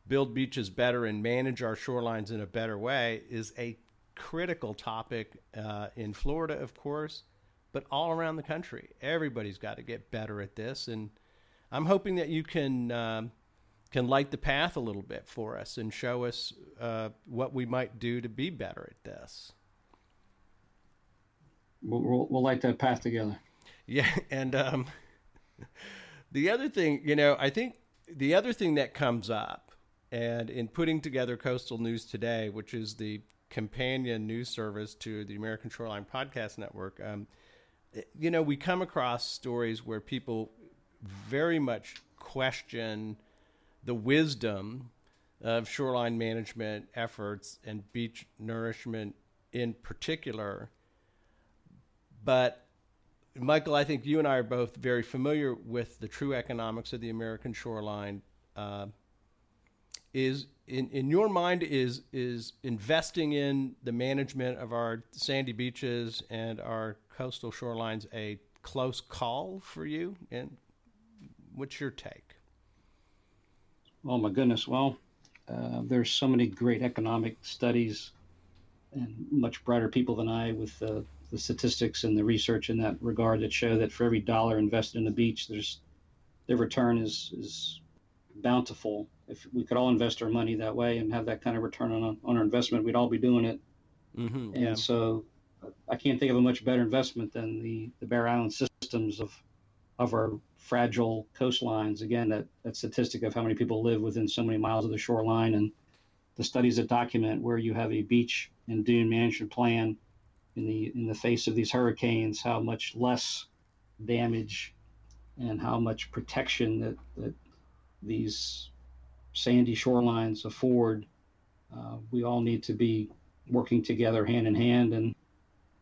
build beaches better and manage our shorelines in a better way is a critical topic uh, in Florida, of course, but all around the country. Everybody's got to get better at this, and I'm hoping that you can um, can light the path a little bit for us and show us uh, what we might do to be better at this. We'll, we'll, we'll light that path together. Yeah, and um, the other thing, you know, I think the other thing that comes up, and in putting together Coastal News Today, which is the companion news service to the American Shoreline Podcast Network, um, you know, we come across stories where people very much question the wisdom of shoreline management efforts and beach nourishment in particular. But Michael, I think you and I are both very familiar with the true economics of the American shoreline. Uh, is in, in your mind is is investing in the management of our sandy beaches and our coastal shorelines a close call for you? And what's your take? Oh my goodness! Well, uh, there's so many great economic studies and much brighter people than I with uh, the statistics and the research in that regard that show that for every dollar invested in the beach, there's the return is is bountiful. If we could all invest our money that way and have that kind of return on on our investment, we'd all be doing it. Mm-hmm, and yeah. so, I can't think of a much better investment than the the barrier island systems of of our fragile coastlines. Again, that that statistic of how many people live within so many miles of the shoreline, and the studies that document where you have a beach and dune management plan in the in the face of these hurricanes, how much less damage and how much protection that, that these sandy shorelines afford. Uh, we all need to be working together hand in hand. And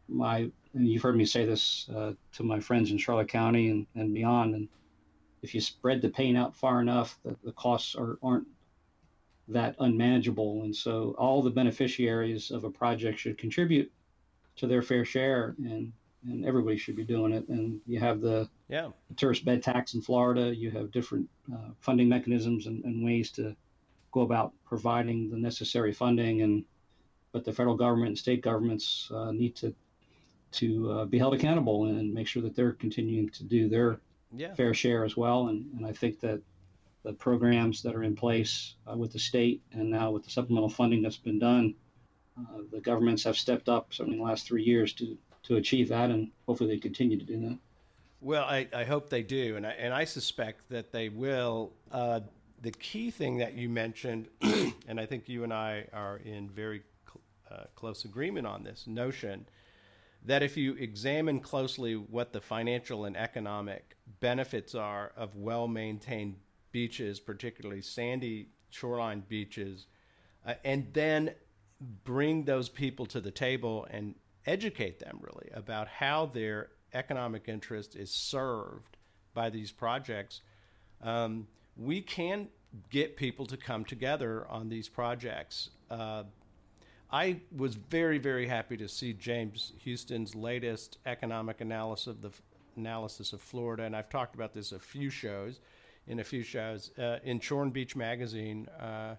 my and you've heard me say this uh, to my friends in Charlotte County and, and beyond. And if you spread the pain out far enough, the, the costs are, aren't that unmanageable. And so all the beneficiaries of a project should contribute to their fair share, and and everybody should be doing it. And you have the yeah the tourist bed tax in Florida. You have different uh, funding mechanisms and, and ways to go about providing the necessary funding. And but the federal government and state governments uh, need to to uh, be held accountable and make sure that they're continuing to do their yeah. fair share as well. And and I think that the programs that are in place uh, with the state and now with the supplemental funding that's been done uh, the governments have stepped up certainly in the last three years to to achieve that, and hopefully they continue to do that. Well, I, I hope they do, and I, and I suspect that they will. Uh, the key thing that you mentioned, and I think you and I are in very cl- uh, close agreement on this notion that if you examine closely what the financial and economic benefits are of well maintained beaches, particularly sandy shoreline beaches, uh, and then bring those people to the table and educate them really about how their economic interest is served by these projects, um, we can get people to come together on these projects. Uh, I was very, very happy to see James Houston's latest economic analysis of the analysis of Florida, and I've talked about this a few shows, in a few shows uh, in Shore Beach Magazine. Uh,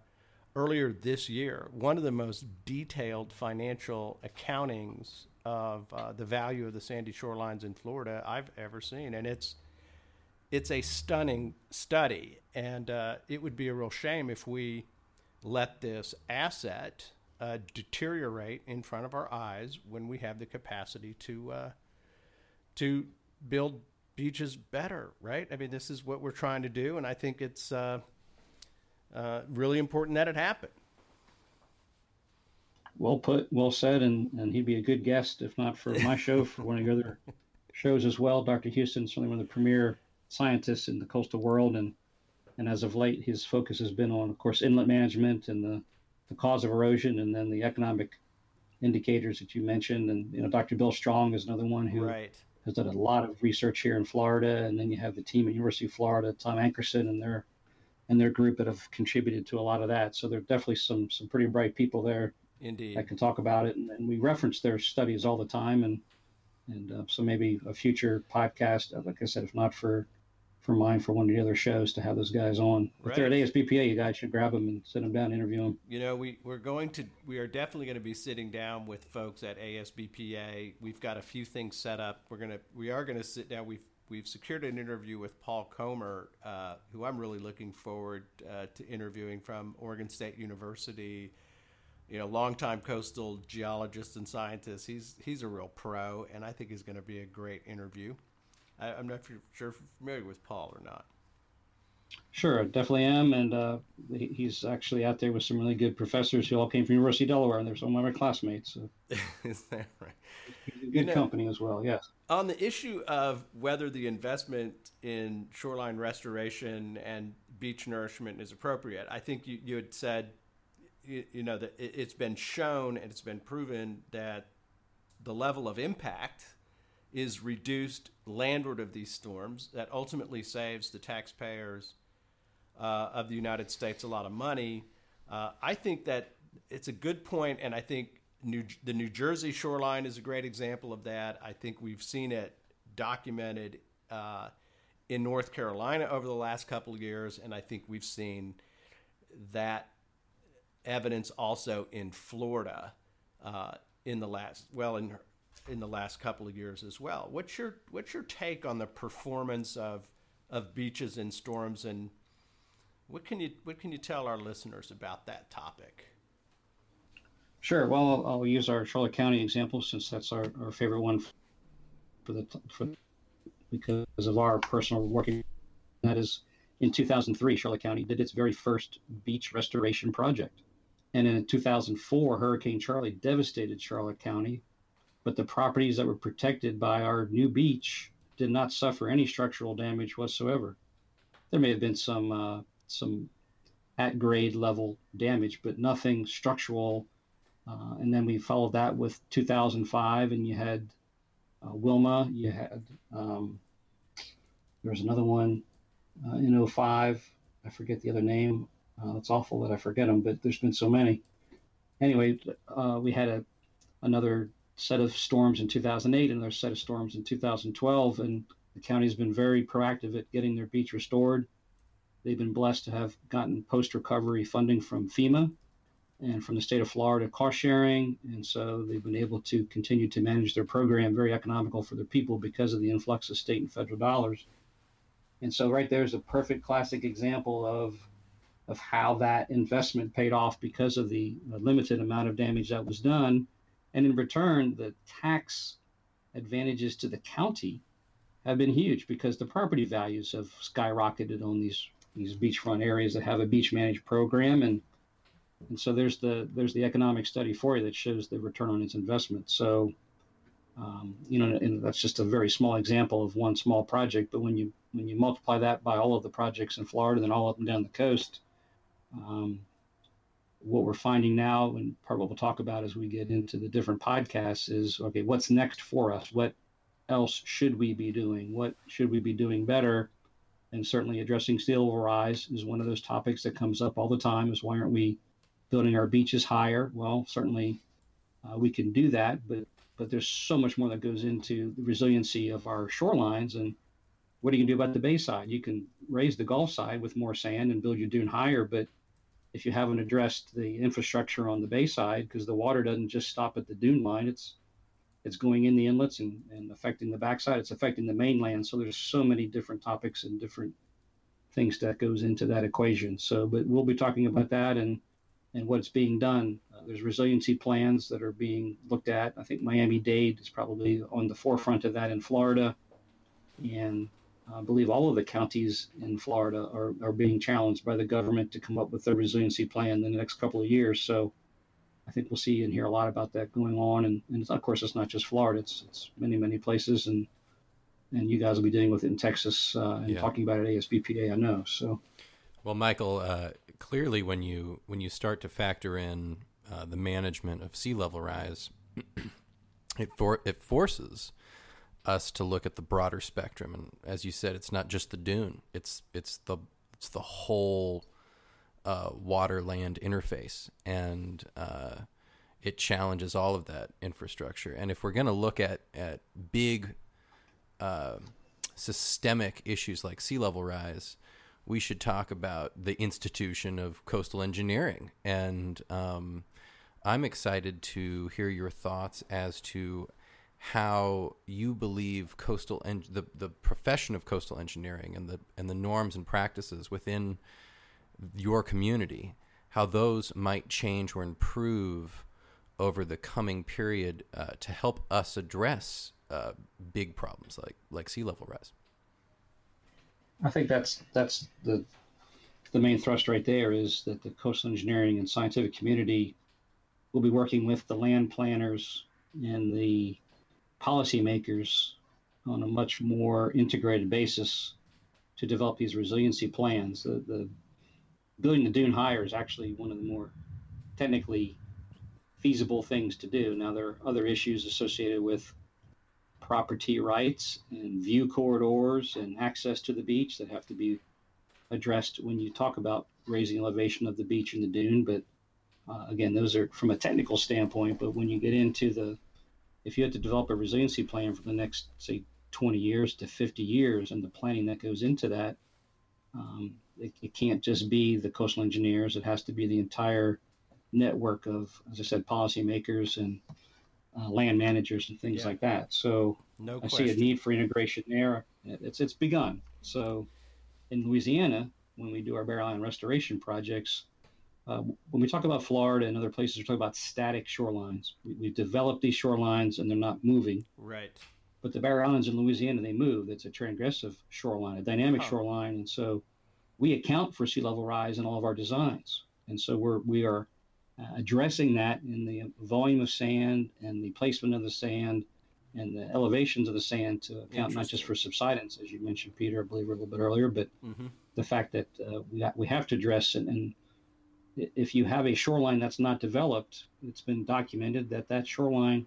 earlier this year one of the most detailed financial accountings of uh, the value of the sandy shorelines in Florida I've ever seen, and it's it's a stunning study, and uh, it would be a real shame if we let this asset uh, deteriorate in front of our eyes when we have the capacity to uh, to build beaches better, right? I mean, this is what we're trying to do, and I think it's uh, uh, really important that it happen. Well put, well said, and, and he'd be a good guest if not for my show, for one of your other shows as well. Dr. Houston, certainly one of the premier scientists in the coastal world, and and as of late, his focus has been on, of course, inlet management and the, the cause of erosion, and then the economic indicators that you mentioned. And you know, Dr. Bill Stronge is another one who right. has done a lot of research here in Florida, and then you have the team at University of Florida, Tom Ankersen, and their and their group that have contributed to a lot of that. So there are definitely some some pretty bright people there Indeed. that can talk about it, and, and we reference their studies all the time, and and uh, so maybe a future podcast, uh, like I said, if not for for mine, for one of the other shows to have those guys on. If they're at ASBPA, you guys should grab them and sit them down, and interview them. You know, we, we're going to, we are definitely going to be sitting down with folks at ASBPA. We've got a few things set up. We're going to, we are going to sit down. We've, we've secured an interview with Paul Komar, uh, who I'm really looking forward uh, to interviewing from Oregon State University. You know, longtime coastal geologist and scientist. He's, he's a real pro, and I think he's going to be a great interview. I, I'm not sure if you're familiar with Paul or not. Sure, definitely am, and uh, he's actually out there with some really good professors who all came from University of Delaware, and they're some of my classmates. So Is that right? good know- company as well. Yes. On the issue of whether the investment in shoreline restoration and beach nourishment is appropriate, I think you, you had said, you, you know, that it, it's been shown and it's been proven that the level of impact is reduced landward of these storms that ultimately saves the taxpayers uh, of the United States a lot of money. Uh, I think that it's a good point, and I think New, the New Jersey shoreline is a great example of that. I think we've seen it documented uh, in North Carolina over the last couple of years, and I think we've seen that evidence also in Florida uh, in the last well in in the last couple of years as well. What's your what's your take on the performance of of beaches in storms and what can you what can you tell our listeners about that topic? Sure. Well, I'll, I'll use our Charlotte County example since that's our, our favorite one for the for because of our personal working. That is, in 2003, Charlotte County did its very first beach restoration project, and in 2004, Hurricane Charley devastated Charlotte County, but the properties that were protected by our new beach did not suffer any structural damage whatsoever. There may have been some uh, some at grade level damage, but nothing structural. Uh, and then we followed that with 2005, and you had uh, Wilma. You had um, there was another one uh, in 05. I forget the other name. Uh, it's awful that I forget them, but there's been so many. Anyway, uh, we had a another set of storms in 2008, and another set of storms in 2012, and the county's been very proactive at getting their beach restored. They've been blessed to have gotten post recovery funding from FEMA and from the state of Florida cost sharing. And so they've been able to continue to manage their program very economical for their people because of the influx of state and federal dollars. And so right there is a perfect classic example of of how that investment paid off because of the uh, limited amount of damage that was done. And in return, the tax advantages to the county have been huge because the property values have skyrocketed on these these beachfront areas that have a beach managed program and and so there's the there's the economic study for you that shows the return on its investment. So, um, you know, and that's just a very small example of one small project. But when you when you multiply that by all of the projects in Florida and all up and down the coast, um, what we're finding now, and part of what we'll talk about as we get into the different podcasts, is okay, what's next for us? What else should we be doing? What should we be doing better? And certainly addressing sea level rise is one of those topics that comes up all the time. Is why aren't we building our beaches higher. Well, certainly uh, we can do that, but but there's so much more that goes into the resiliency of our shorelines. And what are you do about the bay side? You can raise the Gulf side with more sand and build your dune higher, but if you haven't addressed the infrastructure on the bay side, because the water doesn't just stop at the dune line, it's it's going in the inlets and, and affecting the backside. It's affecting the mainland. So there's so many different topics and different things that goes into that equation. So, but we'll be talking about that and and what's being done. Uh, there's resiliency plans that are being looked at. I think Miami Dade is probably on the forefront of that in Florida. And I believe all of the counties in Florida are, are being challenged by the government to come up with their resiliency plan in the next couple of years. So I think we'll see and hear a lot about that going on. And, and of course, it's not just Florida, it's, it's many, many places. And and you guys will be dealing with it in Texas uh, and Yeah. talking about it at ASBPA, I know. So Well, Michael, uh, clearly when you when you start to factor in uh, the management of sea level rise, it for it forces us to look at the broader spectrum. And as you said, it's not just the dune; it's it's the it's the whole uh, water land interface, and uh, it challenges all of that infrastructure. And if we're going to look at at big uh, systemic issues like sea level rise, we should talk about the institution of coastal engineering. And um, I'm excited to hear your thoughts as to how you believe coastal en- the the profession of coastal engineering and the and the norms and practices within your community, how those might change or improve over the coming period uh, to help us address uh, big problems like like sea level rise. I think that's that's the the main thrust right there is that the coastal engineering and scientific community will be working with the land planners and the policymakers on a much more integrated basis to develop these resiliency plans. The, the building the dune higher is actually one of the more technically feasible things to do. Now, there are other issues associated with property rights and view corridors and access to the beach that have to be addressed when you talk about raising elevation of the beach and the dune. But uh, again, those are from a technical standpoint. But when you get into the, if you had to develop a resiliency plan for the next, say, 20 years to 50 years and the planning that goes into that, um, it, it can't just be the coastal engineers. It has to be the entire network of, as I said, policymakers and uh, land managers and things yeah. like that. So no I see a need for integration there. It's it's begun. So in Louisiana, when we do our barrier island restoration projects, uh, when we talk about Florida and other places, we're talking about static shorelines. We, we've developed these shorelines and they're not moving. Right. But the barrier islands in Louisiana, they move. It's a transgressive shoreline, a dynamic huh. shoreline, and so we account for sea level rise in all of our designs. And so we're we are uh, addressing that in the volume of sand and the placement of the sand and the elevations of the sand to account not just for subsidence, as you mentioned, Peter, I believe a little bit earlier, but mm-hmm. the fact that uh, we, ha- we have to address it. And if you have a shoreline that's not developed, it's been documented that that shoreline,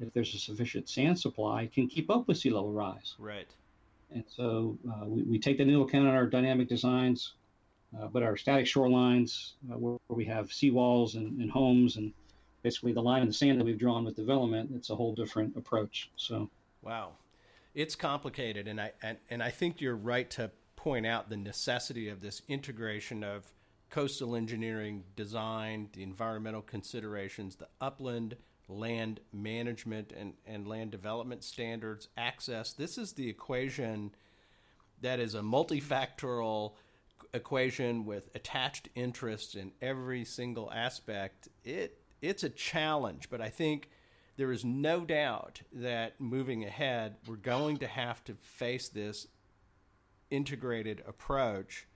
if there's a sufficient sand supply, can keep up with sea level rise. Right. And so uh, we, we take that into account in our dynamic designs. Uh, but our static shorelines, uh, where, where, we have seawalls and, and, homes and basically the line in the sand that we've drawn with development, it's a whole different approach. So, wow, it's complicated, and I and, and I think you're right to point out the necessity of this integration of coastal engineering design, the environmental considerations, the upland land management and, and land development standards, access. This is the equation that is a multifactorial equation with attached interests in every single aspect, it it's a challenge. But I think there is no doubt that moving ahead, we're going to have to face this integrated approach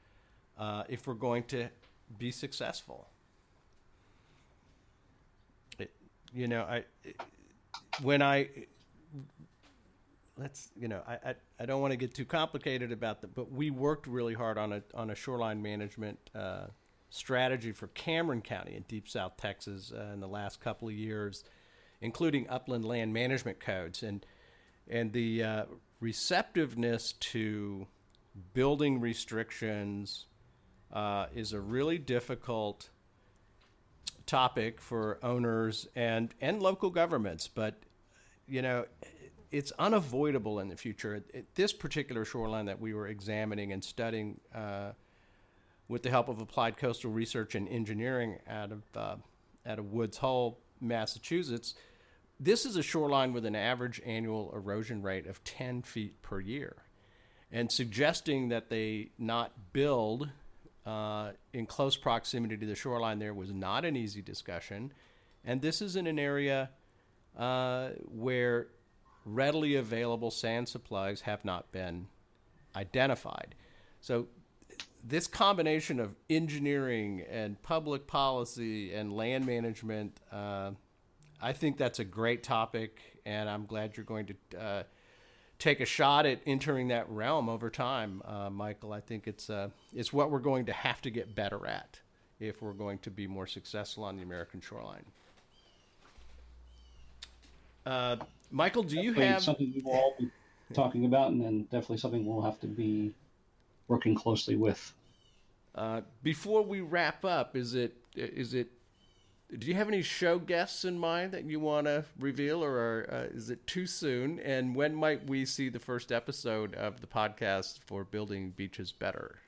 uh, if we're going to be successful. It, you know, I when I let's you know I I, I don't want to get too complicated about that, but we worked really hard on a on a shoreline management uh, strategy for Cameron County in deep South Texas uh, in the last couple of years, including upland land management codes and and the uh, receptiveness to building restrictions uh, is a really difficult topic for owners and and local governments, but you know it's unavoidable in the future. It, this particular shoreline that we were examining and studying uh, with the help of applied coastal research and engineering out of uh, out of Woods Hole, Massachusetts, this is a shoreline with an average annual erosion rate of 10 feet per year, and suggesting that they not build uh, in close proximity to the shoreline there was not an easy discussion, and this is in an area uh, where readily available sand supplies have not been identified. So, this combination of engineering and public policy and land management, uh, I think that's a great topic, and I'm glad you're going to uh, take a shot at entering that realm over time, uh, Michael. I think it's uh, it's what we're going to have to get better at if we're going to be more successful on the American shoreline. Uh, Michael, do you have something we will all be talking about, and then definitely something we'll have to be working closely with Uh, before we wrap up, is it is it? Do you have any show guests in mind that you want to reveal, or uh, is it too soon? And when might we see the first episode of the podcast for Building Beaches Better?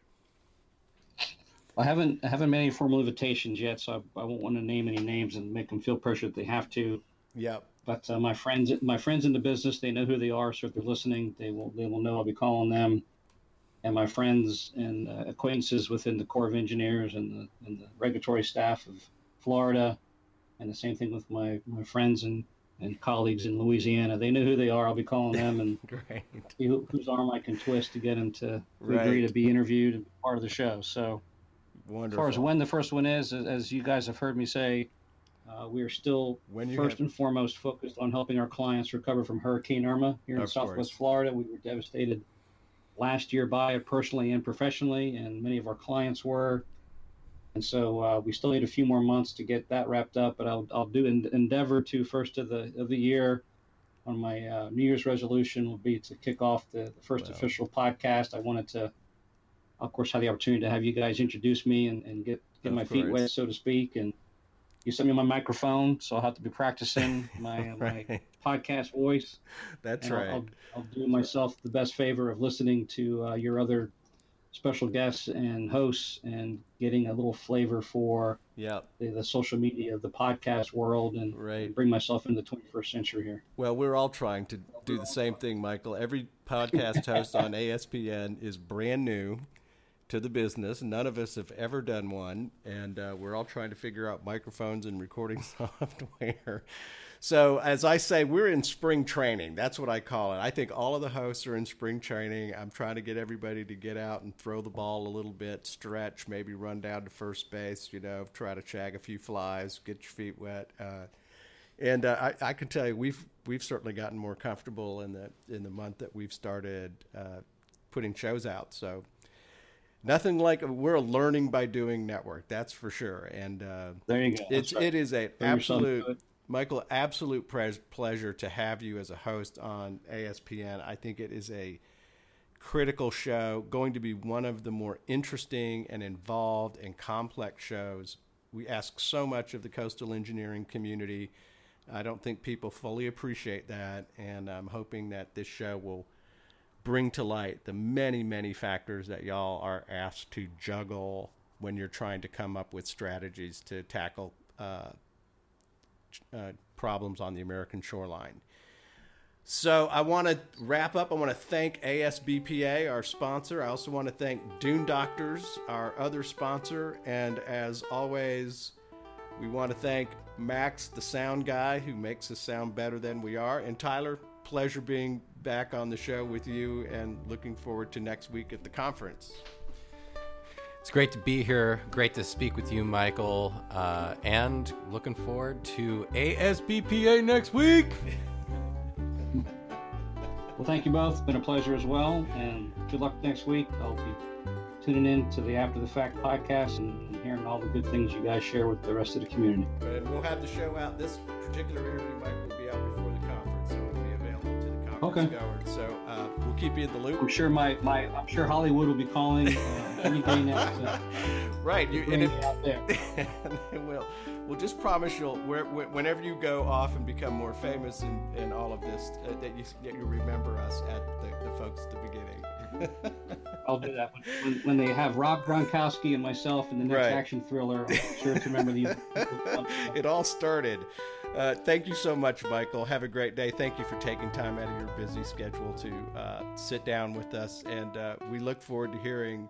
I haven't I haven't made any formal invitations yet, so I, I won't want to name any names and make them feel pressure that they have to. Yep. But uh, my friends, my friends in the business, they know who they are. So if they're listening, they will they will know I'll be calling them. And my friends and uh, acquaintances within the Corps of Engineers and the, and the regulatory staff of Florida, and the same thing with my, my friends and, and colleagues in Louisiana. They know who they are. I'll be calling them and see who, whose arm I can twist to get them to, Right. agree to be interviewed and part of the show. So as far as when the first one is, as- you guys have heard me say, uh, we are still first have- and foremost focused on helping our clients recover from Hurricane Irma here in Of Southwest course. Florida. We were devastated last year by it personally and professionally, and many of our clients were. And so uh, we still need a few more months to get that wrapped up, but I'll, I'll do en- endeavor to first of the of the year on my uh, New Year's resolution will be to kick off the, the first Wow. official podcast. I wanted to, of course, have the opportunity to have you guys introduce me and, and get, get Of my feet wet, so to speak. And you sent me my microphone, so I'll have to be practicing my, uh, my podcast voice. That's And I'll- right. I'll, I'll do myself the best favor of listening to uh, your other special guests and hosts and getting a little flavor for the, the social media of the podcast world and Right. bring myself into the 21st century here. Well, we're all trying to do the same thing, Michael. Every podcast host on ASPN is brand new to the business. None of us have ever done one, and uh, we're all trying to figure out microphones and recording software. So, as I say, we're in spring training. That's what I call it. I think all of the hosts are in spring training. I'm trying to get everybody to get out and throw the ball a little bit, stretch, maybe run down to first base, you know, try to shag a few flies, get your feet wet. Uh, and uh, I, I can tell you, we've we've certainly gotten more comfortable in the in the month that we've started uh, putting shows out. So nothing like we're learning by doing network. That's for sure. And uh, There you go. it's right. it is a absolute. Michael absolute pres- pleasure to have you as a host on ASPN. I think it is a critical show, going to be one of the more interesting and involved and complex shows. We ask so much of the coastal engineering community. I don't think people fully appreciate that, and I'm hoping that this show will bring to light the many, many factors that y'all are asked to juggle when you're trying to come up with strategies to tackle uh, uh, problems on the American shoreline. So I want to wrap up. I want to thank ASBPA, our sponsor. I also want to thank Dune Doctors, our other sponsor. And as always, we want to thank Max, the sound guy, who makes us sound better than we are. And Tyler, pleasure being back on the show with you and looking forward to next week at the conference. It's great to be here. Great to speak with you, Michael. Uh, and looking forward to ASBPA next week. Well, thank you both. It's been a pleasure as well. And good luck next week. I'll be tuning in to the After the Fact podcast and, and hearing all the good things you guys share with the rest of the community. And we'll have the show out. This particular interview, Mike, will be out before the conference, so it'll be available to the conference Okay. goers. So we'll keep you in the I'm loop. sure my, my I'm sure Hollywood will be calling uh, any day now to right. You, and if, out there. and then we'll we'll just promise you'll where, whenever you go off and become more famous in, in all of this uh, that you that you remember us at the, the folks at the beginning. I'll do that when, when, when they have Rob Gronkowski and myself in the next Right. action thriller. I'm sure to remember these. it all started. Uh, thank you so much, Michael. Have a great day. Thank you for taking time out of your busy schedule to uh, sit down with us, and uh, we look forward to hearing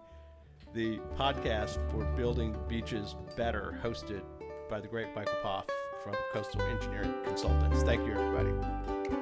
the podcast for Building Beaches Better, hosted by the great Michael Poff from Coastal Engineering Consultants. Thank you, everybody.